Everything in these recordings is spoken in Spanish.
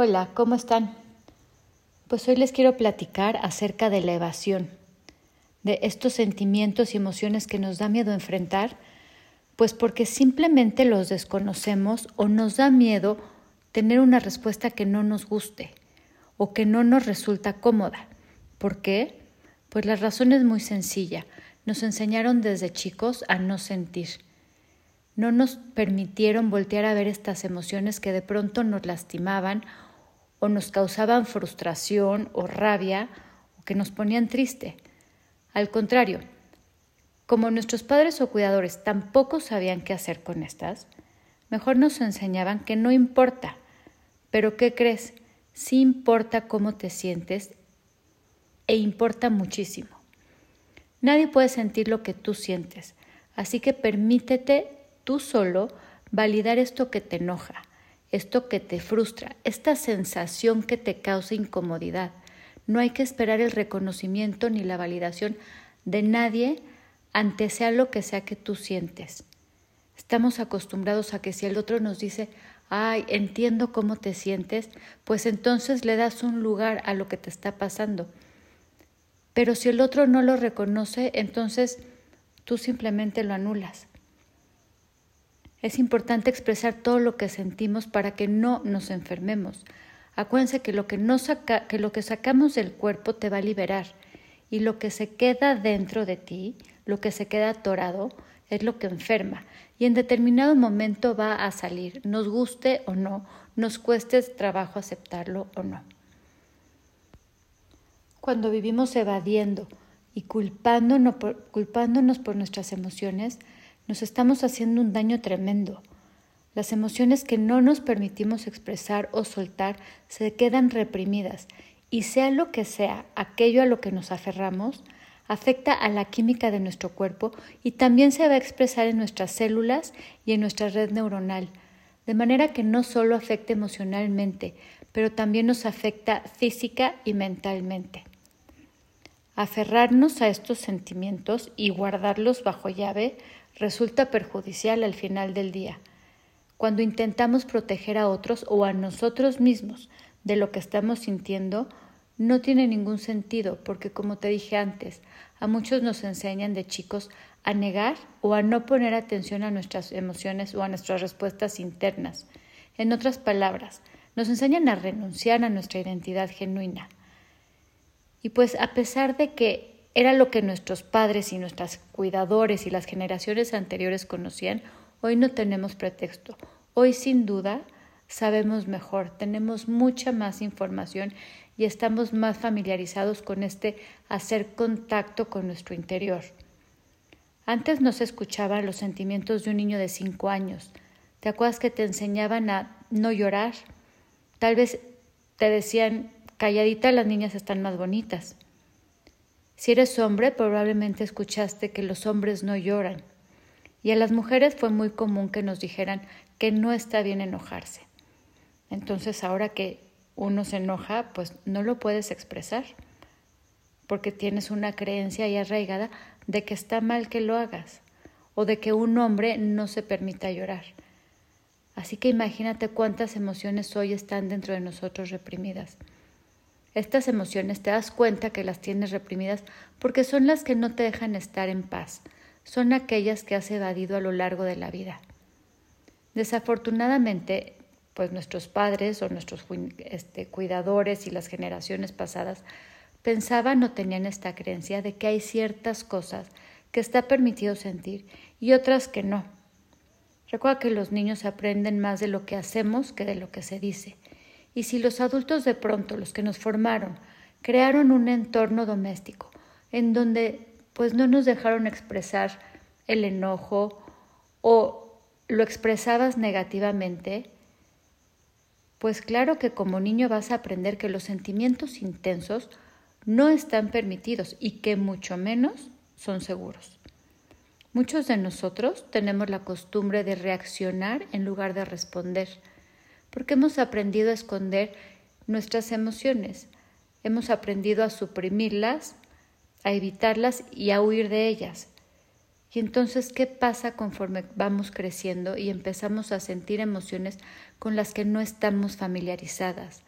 Hola, ¿cómo están? Pues hoy les quiero platicar acerca de la evasión, de estos sentimientos y emociones que nos da miedo enfrentar, pues porque simplemente los desconocemos o nos da miedo tener una respuesta que no nos guste o que no nos resulta cómoda. ¿Por qué? Pues la razón es muy sencilla. Nos enseñaron desde chicos a no sentir. No nos permitieron voltear a ver estas emociones que de pronto nos lastimaban o nos causaban frustración o rabia o que nos ponían triste. Al contrario, como nuestros padres o cuidadores tampoco sabían qué hacer con estas, mejor nos enseñaban que no importa. Pero ¿qué crees? Sí importa cómo te sientes e importa muchísimo. Nadie puede sentir lo que tú sientes, así que permítete tú solo validar esto que te enoja, esto que te frustra, esta sensación que te causa incomodidad. No hay que esperar el reconocimiento ni la validación de nadie ante sea lo que sea que tú sientes. Estamos acostumbrados a que si el otro nos dice, ay, entiendo cómo te sientes, pues entonces le das un lugar a lo que te está pasando. Pero si el otro no lo reconoce, entonces tú simplemente lo anulas. Es importante expresar todo lo que sentimos para que no nos enfermemos. Acuérdense que lo que, sacamos del cuerpo te va a liberar y lo que se queda dentro de ti, lo que se queda atorado, es lo que enferma y en determinado momento va a salir, nos guste o no, nos cueste trabajo aceptarlo o no. Cuando vivimos evadiendo y culpándonos por nuestras emociones, nos estamos haciendo un daño tremendo. Las emociones que no nos permitimos expresar o soltar se quedan reprimidas y sea lo que sea aquello a lo que nos aferramos, afecta a la química de nuestro cuerpo y también se va a expresar en nuestras células y en nuestra red neuronal, de manera que no solo afecta emocionalmente, pero también nos afecta física y mentalmente. Aferrarnos a estos sentimientos y guardarlos bajo llave resulta perjudicial al final del día. Cuando intentamos proteger a otros o a nosotros mismos de lo que estamos sintiendo, no tiene ningún sentido porque, como te dije antes, a muchos nos enseñan de chicos a negar o a no poner atención a nuestras emociones o a nuestras respuestas internas. En otras palabras, nos enseñan a renunciar a nuestra identidad genuina. Y pues a pesar de que era lo que nuestros padres y nuestros cuidadores y las generaciones anteriores conocían, hoy no tenemos pretexto. Hoy sin duda sabemos mejor, tenemos mucha más información y estamos más familiarizados con este hacer contacto con nuestro interior. Antes no se escuchaban los sentimientos de un niño de cinco años. ¿Te acuerdas que te enseñaban a no llorar? Tal vez te decían, calladita las niñas están más bonitas. Si eres hombre, probablemente escuchaste que los hombres no lloran. Y a las mujeres fue muy común que nos dijeran que no está bien enojarse. Entonces, ahora que uno se enoja, pues no lo puedes expresar, porque tienes una creencia ahí arraigada de que está mal que lo hagas, o de que un hombre no se permita llorar. Así que imagínate cuántas emociones hoy están dentro de nosotros reprimidas. Estas emociones te das cuenta que las tienes reprimidas porque son las que no te dejan estar en paz, son aquellas que has evadido a lo largo de la vida. Desafortunadamente, pues nuestros padres o nuestros este, cuidadores y las generaciones pasadas pensaban o tenían esta creencia de que hay ciertas cosas que está permitido sentir y otras que no. Recuerda que los niños aprenden más de lo que hacemos que de lo que se dice. Y si los adultos de pronto, los que nos formaron, crearon un entorno doméstico en donde pues no nos dejaron expresar el enojo o lo expresabas negativamente, pues claro que como niño vas a aprender que los sentimientos intensos no están permitidos y que mucho menos son seguros. Muchos de nosotros tenemos la costumbre de reaccionar en lugar de responder porque hemos aprendido a esconder nuestras emociones, hemos aprendido a suprimirlas, a evitarlas y a huir de ellas. Y entonces, ¿qué pasa conforme vamos creciendo y empezamos a sentir emociones con las que no estamos familiarizadas?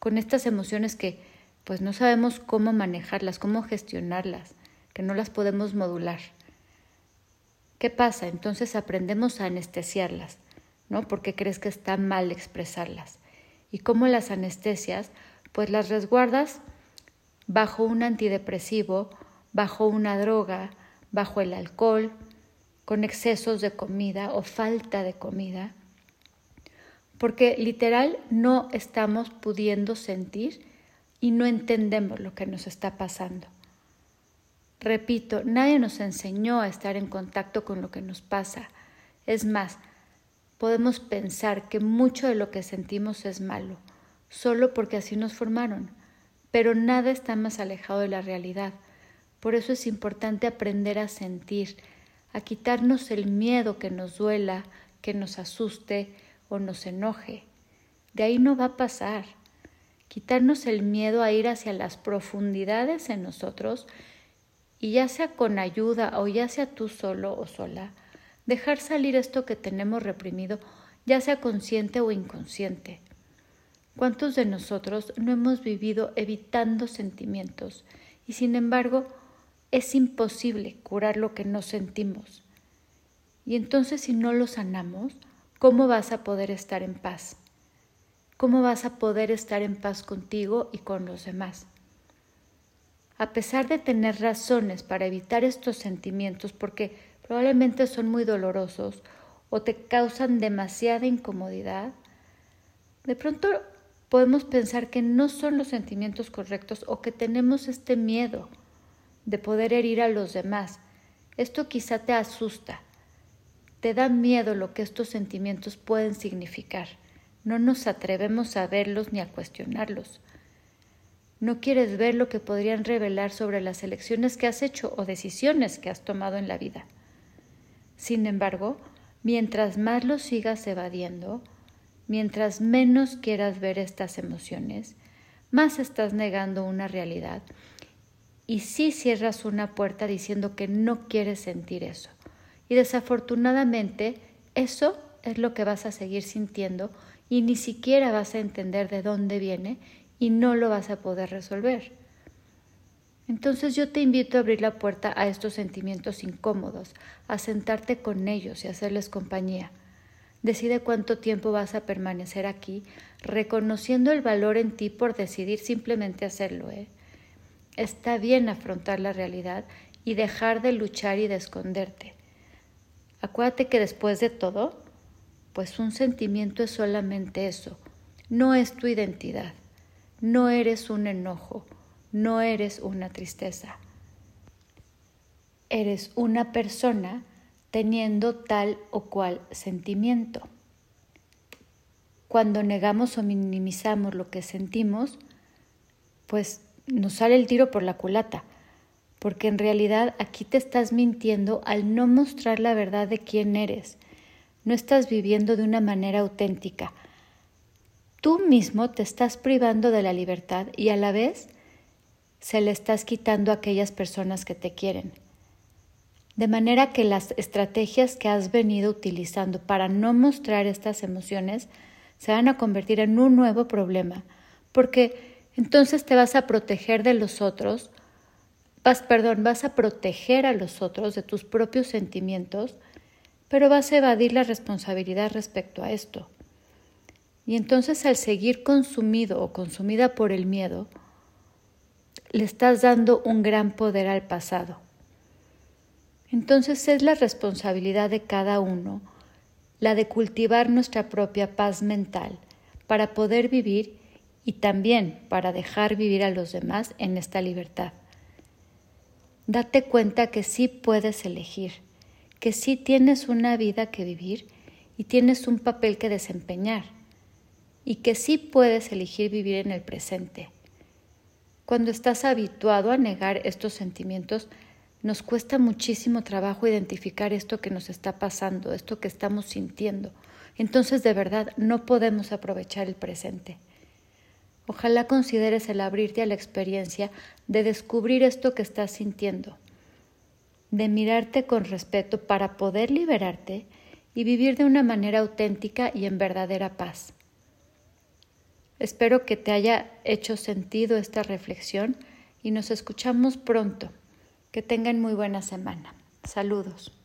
con estas emociones que pues no sabemos cómo manejarlas, cómo gestionarlas, que no las podemos modular. ¿Qué pasa? Entonces aprendemos a anestesiarlas, ¿no? Porque crees que está mal expresarlas. ¿Y cómo las anestesias? Pues las resguardas bajo un antidepresivo, bajo una droga, bajo el alcohol, con excesos de comida o falta de comida, porque literal no estamos pudiendo sentir y no entendemos lo que nos está pasando. Repito, nadie nos enseñó a estar en contacto con lo que nos pasa. Es más, podemos pensar que mucho de lo que sentimos es malo, solo porque así nos formaron, pero nada está más alejado de la realidad. Por eso es importante aprender a sentir, a quitarnos el miedo que nos duela, que nos asuste o nos enoje. De ahí no va a pasar. Quitarnos el miedo a ir hacia las profundidades en nosotros y ya sea con ayuda o ya sea tú solo o sola, dejar salir esto que tenemos reprimido, ya sea consciente o inconsciente. ¿Cuántos de nosotros no hemos vivido evitando sentimientos y sin embargo es imposible curar lo que no sentimos. Y entonces si no lo sanamos, ¿cómo vas a poder estar en paz? ¿Cómo vas a poder estar en paz contigo y con los demás? A pesar de tener razones para evitar estos sentimientos, porque probablemente son muy dolorosos o te causan demasiada incomodidad, de pronto podemos pensar que no son los sentimientos correctos o que tenemos este miedo de poder herir a los demás. Esto quizá te asusta, te da miedo lo que estos sentimientos pueden significar. No nos atrevemos a verlos ni a cuestionarlos. No quieres ver lo que podrían revelar sobre las elecciones que has hecho o decisiones que has tomado en la vida. Sin embargo, mientras más los sigas evadiendo, mientras menos quieras ver estas emociones, más estás negando una realidad y sí cierras una puerta diciendo que no quieres sentir eso. Y desafortunadamente eso es lo que vas a seguir sintiendo y ni siquiera vas a entender de dónde viene y no lo vas a poder resolver. Entonces yo te invito a abrir la puerta a estos sentimientos incómodos, a sentarte con ellos y hacerles compañía. Decide cuánto tiempo vas a permanecer aquí, reconociendo el valor en ti por decidir simplemente hacerlo. ¿eh? Está bien afrontar la realidad y dejar de luchar y de esconderte. Acuérdate que después de todo, pues un sentimiento es solamente eso, no es tu identidad, no eres un enojo, no eres una tristeza. Eres una persona teniendo tal o cual sentimiento. Cuando negamos o minimizamos lo que sentimos, pues nos sale el tiro por la culata, porque en realidad aquí te estás mintiendo al no mostrar la verdad de quién eres. No estás viviendo de una manera auténtica. Tú mismo te estás privando de la libertad y a la vez se le estás quitando a aquellas personas que te quieren. De manera que las estrategias que has venido utilizando para no mostrar estas emociones se van a convertir en un nuevo problema, porque entonces te vas a proteger de los otros, vas, perdón, vas a proteger a los otros de tus propios sentimientos, pero vas a evadir la responsabilidad respecto a esto. Y entonces al seguir consumido o consumida por el miedo, le estás dando un gran poder al pasado. Entonces es la responsabilidad de cada uno la de cultivar nuestra propia paz mental para poder vivir y también para dejar vivir a los demás en esta libertad. Date cuenta que sí puedes elegir, que sí tienes una vida que vivir y tienes un papel que desempeñar, y que sí puedes elegir vivir en el presente. Cuando estás habituado a negar estos sentimientos, nos cuesta muchísimo trabajo identificar esto que nos está pasando, esto que estamos sintiendo. Entonces, de verdad, no podemos aprovechar el presente. Ojalá consideres el abrirte a la experiencia de descubrir esto que estás sintiendo, de mirarte con respeto para poder liberarte y vivir de una manera auténtica y en verdadera paz. Espero que te haya hecho sentido esta reflexión y nos escuchamos pronto. Que tengan muy buena semana. Saludos.